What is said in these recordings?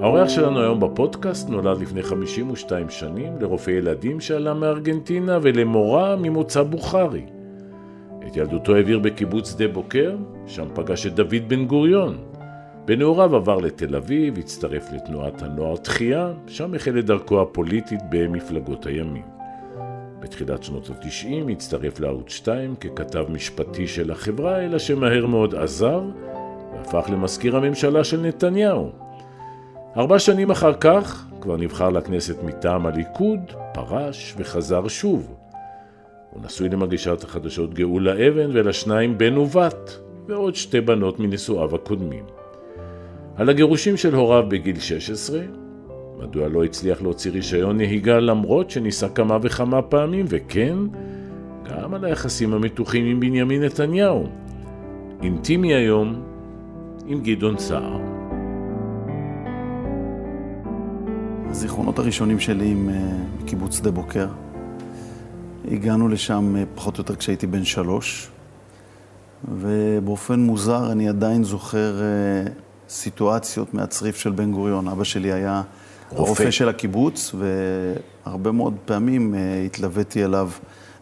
האורח שלנו היום בפודקאסט נולד לפני 52 שנים לרופא ילדים שעלה מארגנטינה ולמורה ממוצא בוכרי. את ילדותו העביר בקיבוץ שדה בוקר, שם פגש את דוד בן גוריון. בנעוריו עבר לתל אביב, הצטרף לתנועת הנוער תחייה, שם החל את דרכו הפוליטית במפלגות הימין. בתחילת שנות ה-90 הצטרף לערוץ 2 ככתב משפטי של החברה, אלא שמהר מאוד עזב והפך למזכיר הממשלה של נתניהו. ארבע שנים אחר כך כבר נבחר לכנסת מטעם הליכוד, פרש וחזר שוב. הוא נשוי למגישת החדשות גאולה אבן ולשניים בן ובת, ועוד שתי בנות מנשואיו הקודמים. על הגירושים של הוריו בגיל 16, מדוע לא הצליח להוציא רישיון נהיגה למרות שניסה כמה וכמה פעמים, וכן, גם על היחסים המתוחים עם בנימין נתניהו. אינטימי היום עם גדעון סער. הזיכרונות הראשונים שלי עם אה, שדה בוקר. הגענו לשם אה, פחות או יותר כשהייתי בן שלוש, ובאופן מוזר אני עדיין זוכר אה, סיטואציות מהצריף של בן גוריון. אבא שלי היה רופא של הקיבוץ, והרבה מאוד פעמים התלוויתי אליו,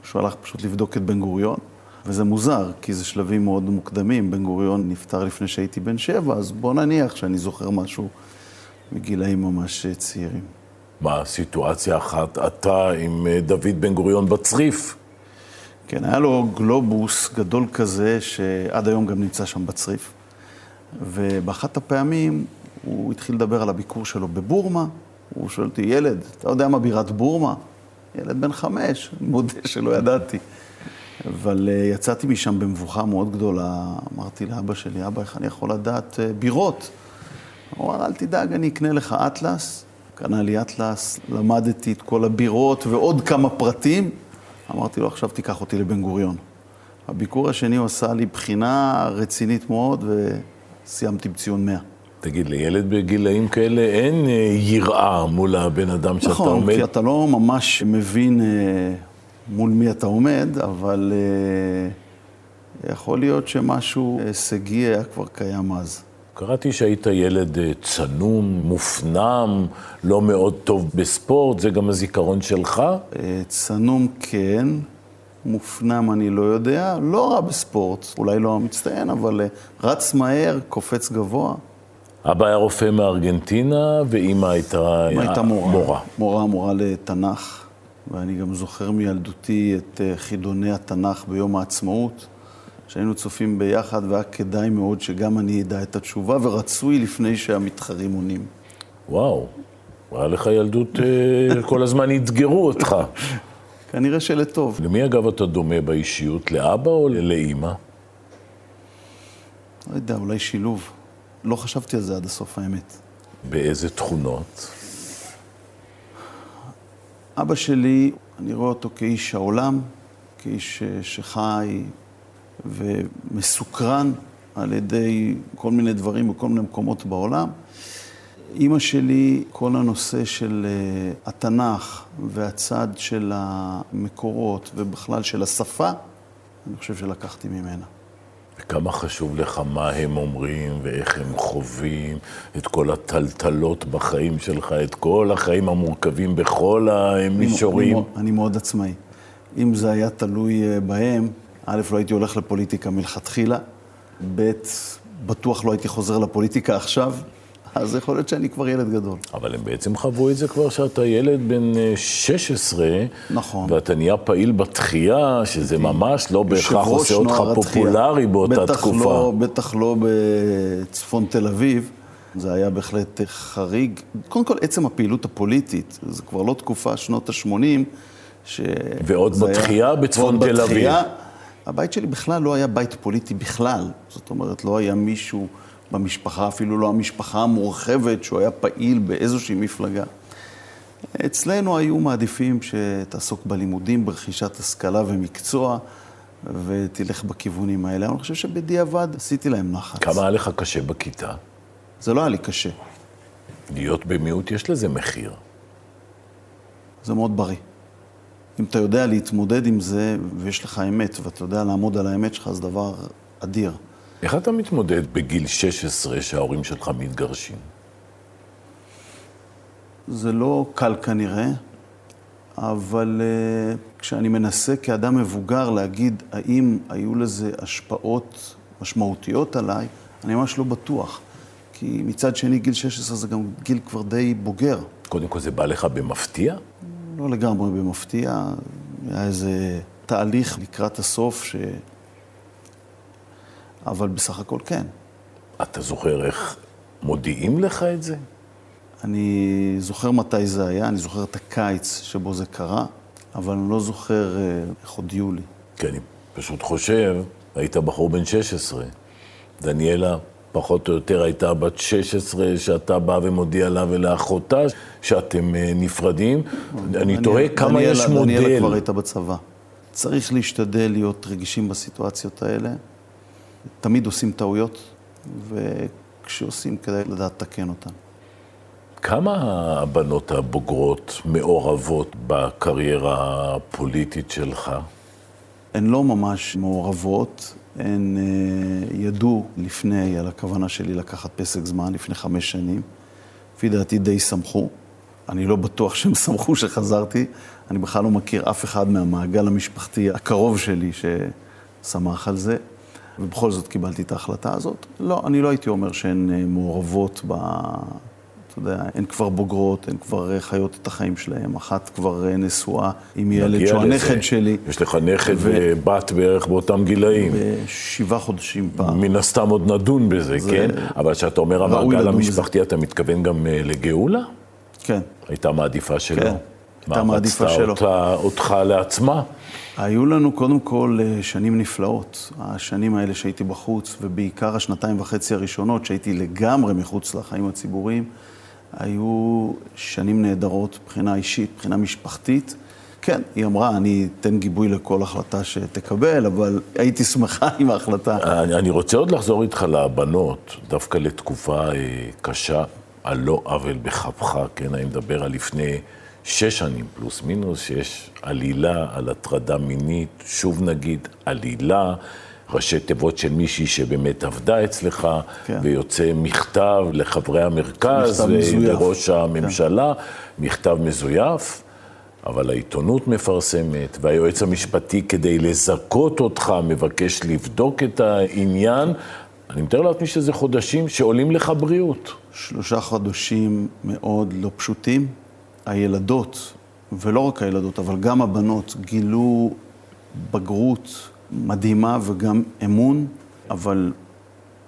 שהוא הלך פשוט לבדוק את בן גוריון. וזה מוזר, כי זה שלבים מאוד מוקדמים. בן גוריון נפטר לפני שהייתי בן שבע, אז בוא נניח שאני זוכר משהו מגילאים ממש צעירים. מה, סיטואציה אחת, אתה עם אה, דוד בן גוריון בצריף? כן, היה לו גלובוס גדול כזה, שעד היום גם נמצא שם בצריף. ובאחת הפעמים הוא התחיל לדבר על הביקור שלו בבורמה. הוא שואל אותי, ילד, אתה יודע מה בירת בורמה? ילד בן חמש, מודה שלא ידעתי. אבל uh, יצאתי משם במבוכה מאוד גדולה. אמרתי לאבא שלי, אבא, איך אני יכול לדעת בירות? הוא אמר, אל תדאג, אני אקנה לך אטלס. קנה לי אטלס, למדתי את כל הבירות ועוד כמה פרטים. אמרתי לו, עכשיו תיקח אותי לבן גוריון. הביקור השני הוא עשה לי בחינה רצינית מאוד, וסיימתי בציון 100. תגיד, לילד בגילאים כאלה אין אה, יראה מול הבן אדם שאתה נכון, עומד? נכון, כי אתה לא ממש מבין אה, מול מי אתה עומד, אבל אה, יכול להיות שמשהו הישגי היה כבר קיים אז. קראתי שהיית ילד אה, צנום, מופנם, לא מאוד טוב בספורט, זה גם הזיכרון שלך? אה, צנום כן, מופנם אני לא יודע, לא רע בספורט, אולי לא מצטיין, אבל אה, רץ מהר, קופץ גבוה. אבא היה רופא מארגנטינה, ואימא הייתה, הייתה מורה. מורה. מורה, מורה לתנ"ך, ואני גם זוכר מילדותי את חידוני התנ"ך ביום העצמאות. שהיינו צופים ביחד, והיה כדאי מאוד שגם אני אדע את התשובה, ורצוי לפני שהמתחרים עונים. וואו, היה לך ילדות, אה, כל הזמן אתגרו אותך. כנראה שלטוב. למי אגב אתה דומה באישיות, לאבא או לאימא? לא יודע, אולי שילוב. לא חשבתי על זה עד הסוף, האמת. באיזה תכונות? אבא שלי, אני רואה אותו כאיש העולם, כאיש שחי ומסוקרן על ידי כל מיני דברים בכל מיני מקומות בעולם. אימא שלי, כל הנושא של uh, התנ"ך והצד של המקורות ובכלל של השפה, אני חושב שלקחתי ממנה. וכמה חשוב לך מה הם אומרים ואיך הם חווים את כל הטלטלות בחיים שלך, את כל החיים המורכבים בכל המישורים. אני, אני, אני מאוד עצמאי. אם זה היה תלוי אה, בהם, א', לא הייתי הולך לפוליטיקה מלכתחילה, ב', בטוח לא הייתי חוזר לפוליטיקה עכשיו, אז יכול להיות שאני כבר ילד גדול. אבל הם בעצם חוו את זה כבר שאתה ילד בן 16, אה, נכון. ואתה נהיה פעיל בתחייה, שזה ממש לא בהכרח עושה אותך פופולרי באותה בטח תקופה. לא, בטח לא בצפון תל אביב. זה היה בהחלט חריג. קודם כל, עצם הפעילות הפוליטית, זה כבר לא תקופה, שנות ה-80, ש... ועוד בתחייה היה... בצפון תל אביב. הבית שלי בכלל לא היה בית פוליטי בכלל. זאת אומרת, לא היה מישהו במשפחה, אפילו לא המשפחה המורחבת, שהוא היה פעיל באיזושהי מפלגה. אצלנו היו מעדיפים שתעסוק בלימודים, ברכישת השכלה ומקצוע, ותלך בכיוונים האלה. אני חושב שבדיעבד עשיתי להם נחת. כמה היה לך קשה בכיתה? זה לא היה לי קשה. להיות במיעוט, יש לזה מחיר. זה מאוד בריא. אם אתה יודע להתמודד עם זה, ויש לך אמת, ואתה יודע לעמוד על האמת שלך, זה דבר אדיר. איך אתה מתמודד בגיל 16 שההורים שלך מתגרשים? זה לא קל כנראה, אבל uh, כשאני מנסה כאדם מבוגר להגיד האם היו לזה השפעות משמעותיות עליי, אני ממש לא בטוח. כי מצד שני, גיל 16 זה גם גיל כבר די בוגר. קודם כל, זה בא לך במפתיע? לא לגמרי במפתיע, היה איזה תהליך לקראת הסוף, ש... אבל בסך הכל כן. אתה זוכר איך מודיעים לך את זה? אני זוכר מתי זה היה, אני זוכר את הקיץ שבו זה קרה, אבל אני לא זוכר אה, איך הודיעו לי. כי אני פשוט חושב, היית בחור בן 16. דניאלה פחות או יותר הייתה בת 16, שאתה בא ומודיע לה ולאחותה שאתם אה, נפרדים. אני תוהה כמה יש מודל. דניאלה כבר הייתה בצבא. צריך להשתדל להיות רגישים בסיטואציות האלה. תמיד עושים טעויות, וכשעושים כדאי לדעת לתקן אותן. כמה הבנות הבוגרות מעורבות בקריירה הפוליטית שלך? הן לא ממש מעורבות, הן uh, ידעו לפני על הכוונה שלי לקחת פסק זמן, לפני חמש שנים. לפי דעתי די שמחו. אני לא בטוח שהם שמחו שחזרתי. אני בכלל לא מכיר אף אחד מהמעגל המשפחתי הקרוב שלי ששמח על זה. ובכל זאת קיבלתי את ההחלטה הזאת. לא, אני לא הייתי אומר שהן אה, מעורבות ב... אתה יודע, הן כבר בוגרות, הן כבר חיות את החיים שלהן. אחת כבר אה, נשואה עם ילד שהוא הנכד שלי. יש לך נכד ו... ובת בערך באותם גילאים. בשבעה חודשים פעם. מן הסתם עוד נדון בזה, זה... כן? אבל כשאתה אומר המעגל המשפחתי, בזה. אתה מתכוון גם אה, לגאולה? כן. הייתה מעדיפה שלו? כן, הייתה מעדיפה שלו. מה, רצתה אותך לעצמה? היו לנו קודם כל אה, שנים נפלאות. השנים האלה שהייתי בחוץ, ובעיקר השנתיים וחצי הראשונות שהייתי לגמרי מחוץ לחיים הציבוריים, היו שנים נהדרות מבחינה אישית, מבחינה משפחתית. כן, היא אמרה, אני אתן גיבוי לכל החלטה שתקבל, אבל הייתי שמחה עם ההחלטה. אני, אני רוצה עוד לחזור איתך לבנות, דווקא לתקופה אה, קשה, על לא עוול בכפך, כן, אני מדבר על לפני שש שנים פלוס מינוס, שיש עלילה על הטרדה מינית, שוב נגיד, עלילה. ראשי תיבות של מישהי שבאמת עבדה אצלך, כן. ויוצא מכתב לחברי המרכז ולראש כן. הממשלה, כן. מכתב מזויף, אבל העיתונות מפרסמת, והיועץ המשפטי כדי לזכות אותך מבקש לבדוק את העניין. אני מתאר לעצמי שזה חודשים שעולים לך בריאות. שלושה חודשים מאוד לא פשוטים. הילדות, ולא רק הילדות, אבל גם הבנות, גילו בגרות מדהימה וגם אמון, אבל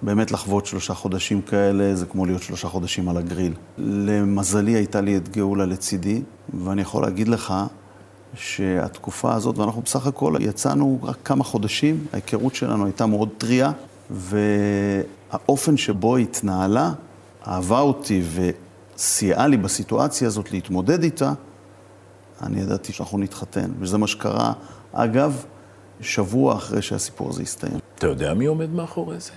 באמת לחוות שלושה חודשים כאלה זה כמו להיות שלושה חודשים על הגריל. למזלי הייתה לי את גאולה לצידי, ואני יכול להגיד לך שהתקופה הזאת, ואנחנו בסך הכל יצאנו רק כמה חודשים, ההיכרות שלנו הייתה מאוד טריה, והאופן שבו היא התנהלה, אהבה אותי וסייעה לי בסיטואציה הזאת להתמודד איתה, אני ידעתי שאנחנו נתחתן, וזה מה שקרה. אגב, שבוע אחרי שהסיפור הזה הסתיים. אתה יודע מי עומד מאחורי זה?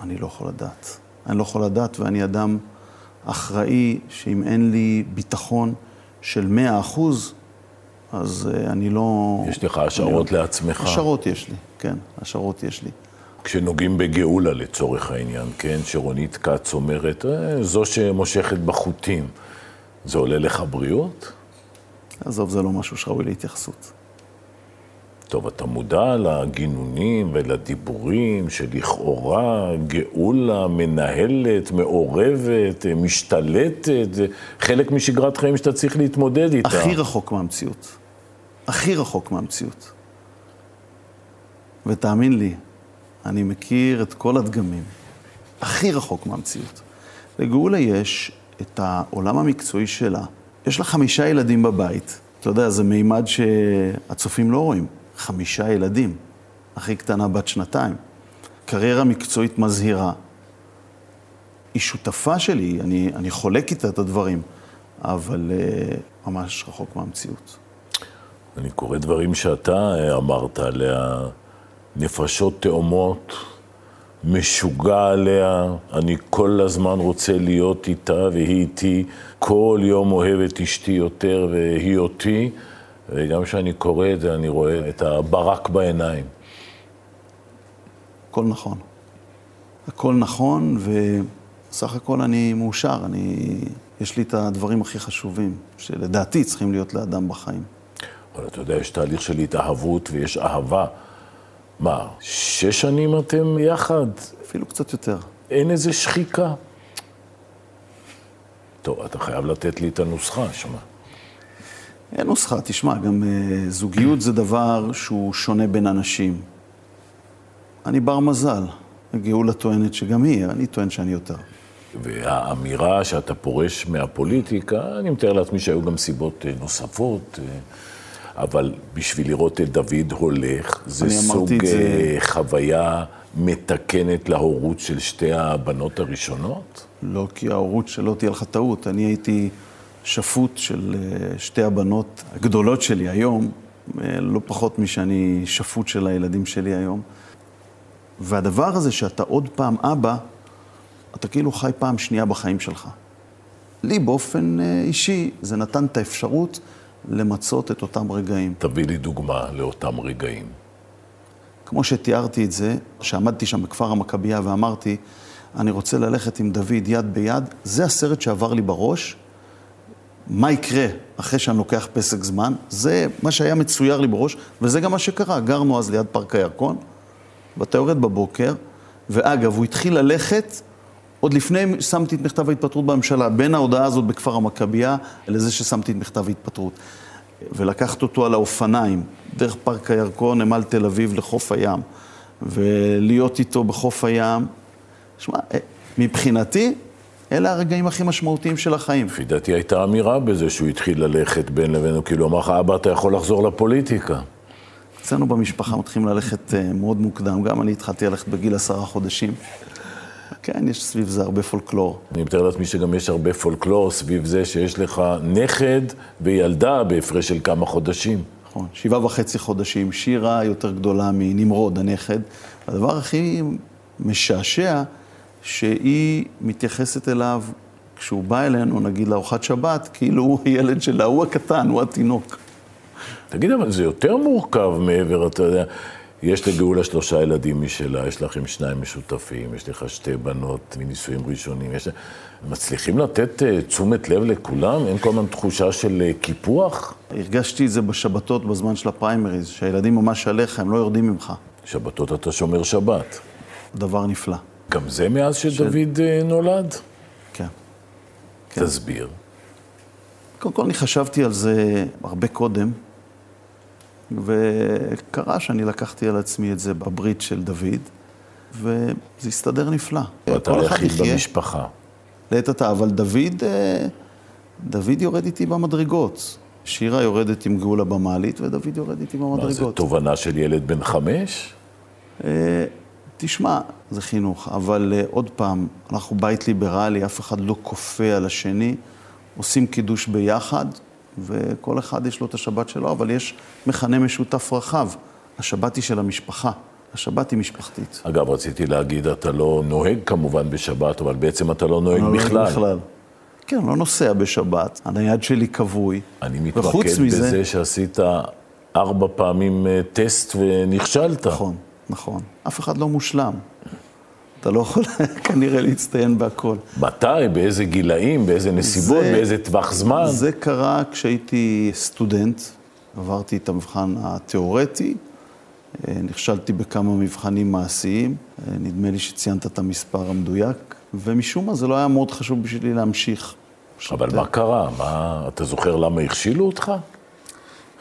אני לא יכול לדעת. אני לא יכול לדעת, ואני אדם אחראי, שאם אין לי ביטחון של מאה אחוז, אז uh, אני לא... יש לך השערות אני... לעצמך. השערות יש לי, כן, השערות יש לי. כשנוגעים בגאולה לצורך העניין, כן, שרונית כץ אומרת, אה, זו שמושכת בחוטים, זה עולה לך בריאות? עזוב, זה לא משהו שראוי להתייחסות. טוב, אתה מודע לגינונים ולדיבורים שלכאורה גאולה מנהלת, מעורבת, משתלטת, חלק משגרת חיים שאתה צריך להתמודד איתה. הכי רחוק מהמציאות. הכי רחוק מהמציאות. ותאמין לי, אני מכיר את כל הדגמים. הכי רחוק מהמציאות. לגאולה יש את העולם המקצועי שלה. יש לה חמישה ילדים בבית. אתה יודע, זה מימד שהצופים לא רואים. חמישה ילדים, הכי קטנה בת שנתיים. קריירה מקצועית מזהירה. היא שותפה שלי, אני, אני חולק איתה את הדברים, אבל uh, ממש רחוק מהמציאות. אני קורא דברים שאתה אה, אמרת עליה, נפשות תאומות, משוגע עליה, אני כל הזמן רוצה להיות איתה והיא איתי, כל יום אוהבת אשתי יותר והיא אותי. וגם כשאני קורא את זה, אני רואה את הברק בעיניים. הכל נכון. הכל נכון, וסך הכל אני מאושר. אני יש לי את הדברים הכי חשובים, שלדעתי צריכים להיות לאדם בחיים. אבל אתה יודע, יש תהליך של התאהבות ויש אהבה. מה, שש שנים אתם יחד? אפילו קצת יותר. אין איזה שחיקה. טוב, אתה חייב לתת לי את הנוסחה, שמע. אין נוסחה, תשמע, גם uh, זוגיות זה דבר שהוא שונה בין אנשים. אני בר מזל. גאולה טוענת שגם היא, אני טוען שאני יותר. והאמירה שאתה פורש מהפוליטיקה, אני מתאר לעצמי שהיו גם סיבות אה, נוספות, אה, אבל בשביל לראות את דוד הולך, זה סוג זה... אה, חוויה מתקנת להורות של שתי הבנות הראשונות? לא, כי ההורות שלא תהיה לך טעות. אני הייתי שפוט של שתי הבנות הגדולות שלי היום, לא פחות משאני שפוט של הילדים שלי היום. והדבר הזה שאתה עוד פעם אבא, אתה כאילו חי פעם שנייה בחיים שלך. לי באופן אה, אישי זה נתן את האפשרות למצות את אותם רגעים. תביא לי דוגמה לאותם רגעים. כמו שתיארתי את זה, שעמדתי שם בכפר המכבייה ואמרתי, אני רוצה ללכת עם דוד יד ביד, זה הסרט שעבר לי בראש. מה יקרה אחרי שאני לוקח פסק זמן? זה מה שהיה מצויר לי בראש, וזה גם מה שקרה. גרנו אז ליד פארק הירקון, ואתה יורד בבוקר, ואגב, הוא התחיל ללכת עוד לפני ששמתי את מכתב ההתפטרות בממשלה, בין ההודעה הזאת בכפר המכבייה לזה ששמתי את מכתב ההתפטרות. ולקחת אותו על האופניים, דרך פארק הירקון, נמל תל אביב לחוף הים, ולהיות איתו בחוף הים. שמע, מבחינתי, אלה הרגעים הכי משמעותיים של החיים. לפי דעתי הייתה אמירה בזה שהוא התחיל ללכת בין לבין, כאילו אמר לך, אבא, אתה יכול לחזור לפוליטיקה. אצלנו במשפחה מתחילים ללכת אה, מאוד מוקדם, גם אני התחלתי ללכת בגיל עשרה חודשים. כן, יש סביב זה הרבה פולקלור. אני מתאר לעצמי שגם יש הרבה פולקלור סביב זה שיש לך נכד וילדה בהפרש של כמה חודשים. נכון, שבעה וחצי חודשים. שירה יותר גדולה מנמרוד, הנכד. הדבר הכי משעשע, שהיא מתייחסת אליו, כשהוא בא אלינו, נגיד לארוחת שבת, כאילו הוא הילד שלה, הוא הקטן, הוא התינוק. תגיד, אבל זה יותר מורכב מעבר, אתה יודע, יש לגאולה שלושה ילדים משלה, יש לכם שניים משותפים, יש לך שתי בנות מנישואים ראשונים, יש... מצליחים לתת uh, תשומת לב לכולם? אין כל הזמן תחושה של uh, קיפוח? הרגשתי את זה בשבתות בזמן של הפריימריז, שהילדים ממש עליך, הם לא יורדים ממך. שבתות אתה שומר שבת. דבר נפלא. גם זה מאז שדוד ש... אה, נולד? כן. כן. תסביר. קודם כל, אני חשבתי על זה הרבה קודם. וקרה שאני לקחתי על עצמי את זה בברית של דוד, וזה הסתדר נפלא. אתה היחיד במשפחה. לעת עתה, אבל דוד, אה, דוד יורד איתי במדרגות. שירה יורדת עם גאולה במעלית, ודוד יורד איתי במדרגות. מה, זה תובנה של ילד בן חמש? תשמע, זה חינוך, אבל אה, עוד פעם, אנחנו בית ליברלי, אף אחד לא כופה על השני, עושים קידוש ביחד, וכל אחד יש לו את השבת שלו, אבל יש מכנה משותף רחב. השבת היא של המשפחה, השבת היא משפחתית. אגב, רציתי להגיד, אתה לא נוהג כמובן בשבת, אבל בעצם אתה לא נוהג בכלל. לא בכלל. כן, לא נוסע בשבת, הנייד שלי כבוי. אני מתמקד בזה מזה... שעשית ארבע פעמים אה, טסט ונכשלת. נכון, נכון. אף אחד לא מושלם. אתה לא יכול כנראה להצטיין בהכל. מתי, באיזה גילאים, באיזה נסיבות, זה, באיזה טווח זמן? זה קרה כשהייתי סטודנט, עברתי את המבחן התיאורטי, אה, נכשלתי בכמה מבחנים מעשיים, אה, נדמה לי שציינת את המספר המדויק, ומשום מה זה לא היה מאוד חשוב בשבילי להמשיך. אבל מה קרה? מה, אתה זוכר למה הכשילו אותך?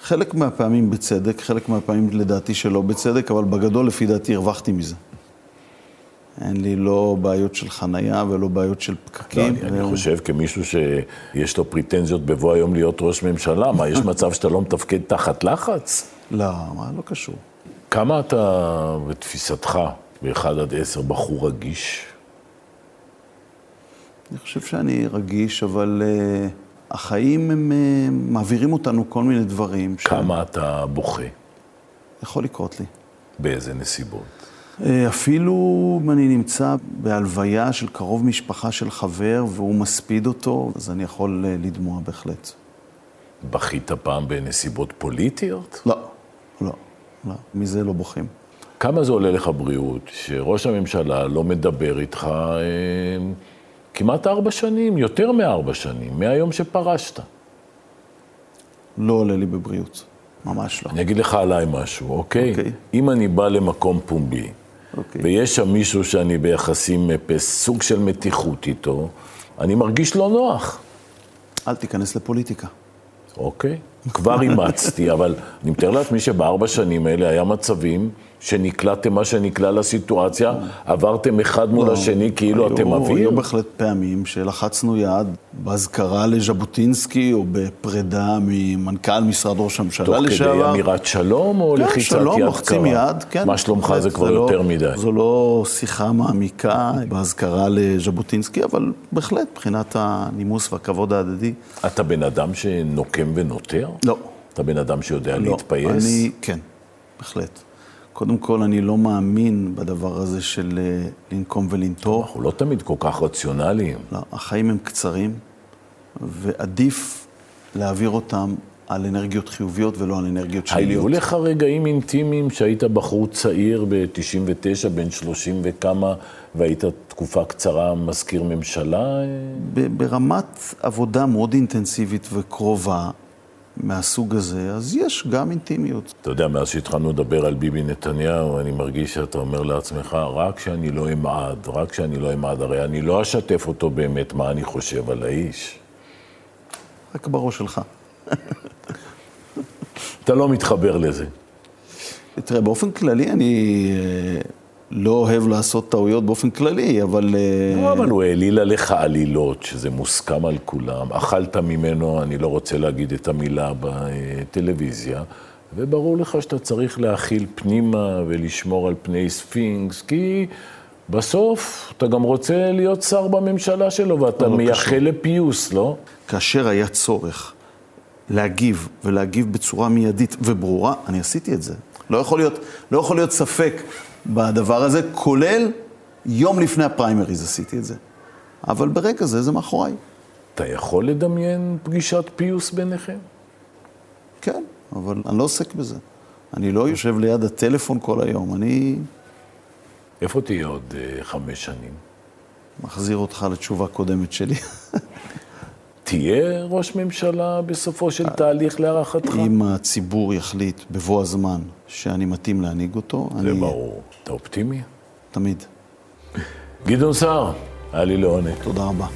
חלק מהפעמים בצדק, חלק מהפעמים לדעתי שלא בצדק, אבל בגדול לפי דעתי הרווחתי מזה. אין לי לא בעיות של חנייה ולא בעיות של פקקים. לא, אני, אני חושב כמישהו שיש לו פריטנזיות בבוא היום להיות ראש ממשלה, מה, יש מצב שאתה לא מתפקד תחת לחץ? לא, מה, לא קשור. כמה אתה, בתפיסתך, ב-1 עד 10, בחור רגיש? אני חושב שאני רגיש, אבל uh, החיים הם uh, מעבירים אותנו כל מיני דברים. כמה ש... אתה בוכה? יכול לקרות לי. באיזה נסיבות? אה, אפילו אם אני נמצא בהלוויה של קרוב משפחה של חבר והוא מספיד אותו, אז אני יכול אה, לדמוע בהחלט. בכית פעם בנסיבות פוליטיות? לא, לא, לא. מזה לא בוכים. כמה זה עולה לך בריאות שראש הממשלה לא מדבר איתך אה, כמעט ארבע שנים, יותר מארבע שנים, מהיום שפרשת. לא עולה לי בבריאות, ממש לא. אני אגיד לך עליי משהו, אוקיי? אוקיי. אם אני בא למקום פומבי, אוקיי. ויש שם מישהו שאני ביחסים, אה, בסוג של מתיחות איתו, אני מרגיש לא נוח. אל תיכנס לפוליטיקה. אוקיי, כבר אימצתי, אבל אני מתאר לעצמי שבארבע שנים האלה היה מצבים שנקלעתם מה שנקלע לסיטואציה, עברתם אחד מול השני כאילו אתם אוויר? היו בהחלט פעמים שלחצנו יד באזכרה לז'בוטינסקי, או בפרידה ממנכ"ל משרד ראש הממשלה תוך כדי לשעבר. אמירת שלום או כן, לחיצת שלום, יד קרה? יד, כן. מה שלומך זה כבר לא- יותר מדי. זו לא שיחה מעמיקה באזכרה לז'בוטינסקי, אבל בהחלט, מבחינת הנימוס והכבוד ההדדי, אתה בן אדם שנוקם ונוטר? לא. אתה בן אדם שיודע לא. להתפייס? אני, כן, בהחלט. קודם כל, אני לא מאמין בדבר הזה של אה, לנקום ולנטור. אנחנו לא תמיד כל כך רציונליים. לא, החיים הם קצרים, ועדיף להעביר אותם על אנרגיות חיוביות ולא על אנרגיות שליליות. היו לך רגעים אינטימיים שהיית בחור צעיר ב-99, בן 30 וכמה, והיית תקופה קצרה מזכיר ממשלה? ברמת עבודה מאוד אינטנסיבית וקרובה מהסוג הזה, אז יש גם אינטימיות. אתה יודע, מאז שהתחלנו לדבר על ביבי נתניהו, אני מרגיש שאתה אומר לעצמך, רק שאני לא אמעד, רק שאני לא אמעד, הרי אני לא אשתף אותו באמת מה אני חושב על האיש. רק בראש שלך. אתה לא מתחבר לזה. תראה, באופן כללי אני אה, לא אוהב לעשות טעויות באופן כללי, אבל... לא, אבל הוא העליל עליך עלילות, שזה מוסכם על כולם. אכלת ממנו, אני לא רוצה להגיד את המילה בטלוויזיה, וברור לך שאתה צריך להכיל פנימה ולשמור על פני ספינקס, כי בסוף אתה גם רוצה להיות שר בממשלה שלו, ואתה לא מייחל קשור. לפיוס, לא? כאשר היה צורך להגיב, ולהגיב בצורה מיידית וברורה, אני עשיתי את זה. לא יכול להיות, לא יכול להיות ספק בדבר הזה, כולל יום לפני הפריימריז עשיתי את זה. אבל ברגע זה, זה מאחוריי. אתה יכול לדמיין פגישת פיוס ביניכם? כן, אבל אני לא עוסק בזה. אני לא יושב ליד הטלפון כל היום, אני איפה תהיה עוד אה, חמש שנים? מחזיר אותך לתשובה קודמת שלי. תהיה ראש ממשלה בסופו של תהליך להערכתך? אם הציבור יחליט בבוא הזמן שאני מתאים להנהיג אותו, זה אני ברור. אתה אופטימי? תמיד. גדעון סער, היה לי לעונג. תודה רבה.